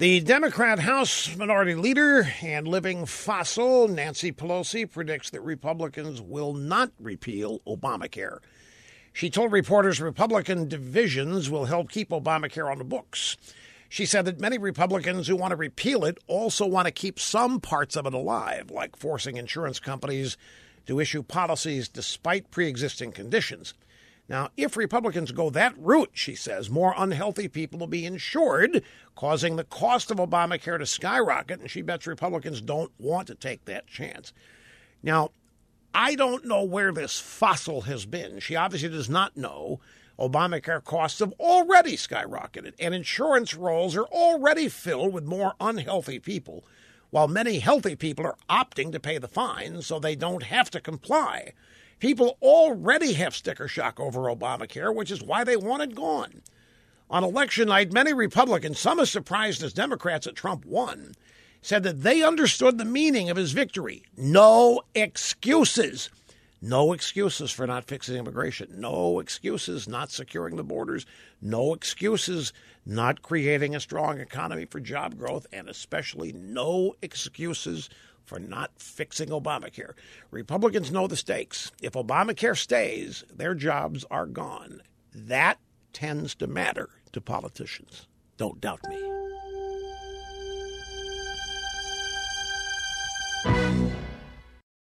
The Democrat House Minority Leader and living fossil Nancy Pelosi predicts that Republicans will not repeal Obamacare. She told reporters Republican divisions will help keep Obamacare on the books. She said that many Republicans who want to repeal it also want to keep some parts of it alive, like forcing insurance companies to issue policies despite pre existing conditions. Now, if Republicans go that route, she says, more unhealthy people will be insured, causing the cost of Obamacare to skyrocket, and she bets Republicans don't want to take that chance. Now, I don't know where this fossil has been. She obviously does not know. Obamacare costs have already skyrocketed, and insurance rolls are already filled with more unhealthy people, while many healthy people are opting to pay the fines so they don't have to comply. People already have sticker shock over Obamacare, which is why they want it gone. On election night, many Republicans, some as surprised as Democrats that Trump won, said that they understood the meaning of his victory. No excuses. No excuses for not fixing immigration. No excuses not securing the borders. No excuses not creating a strong economy for job growth. And especially no excuses for not fixing Obamacare. Republicans know the stakes. If Obamacare stays, their jobs are gone. That tends to matter to politicians. Don't doubt me.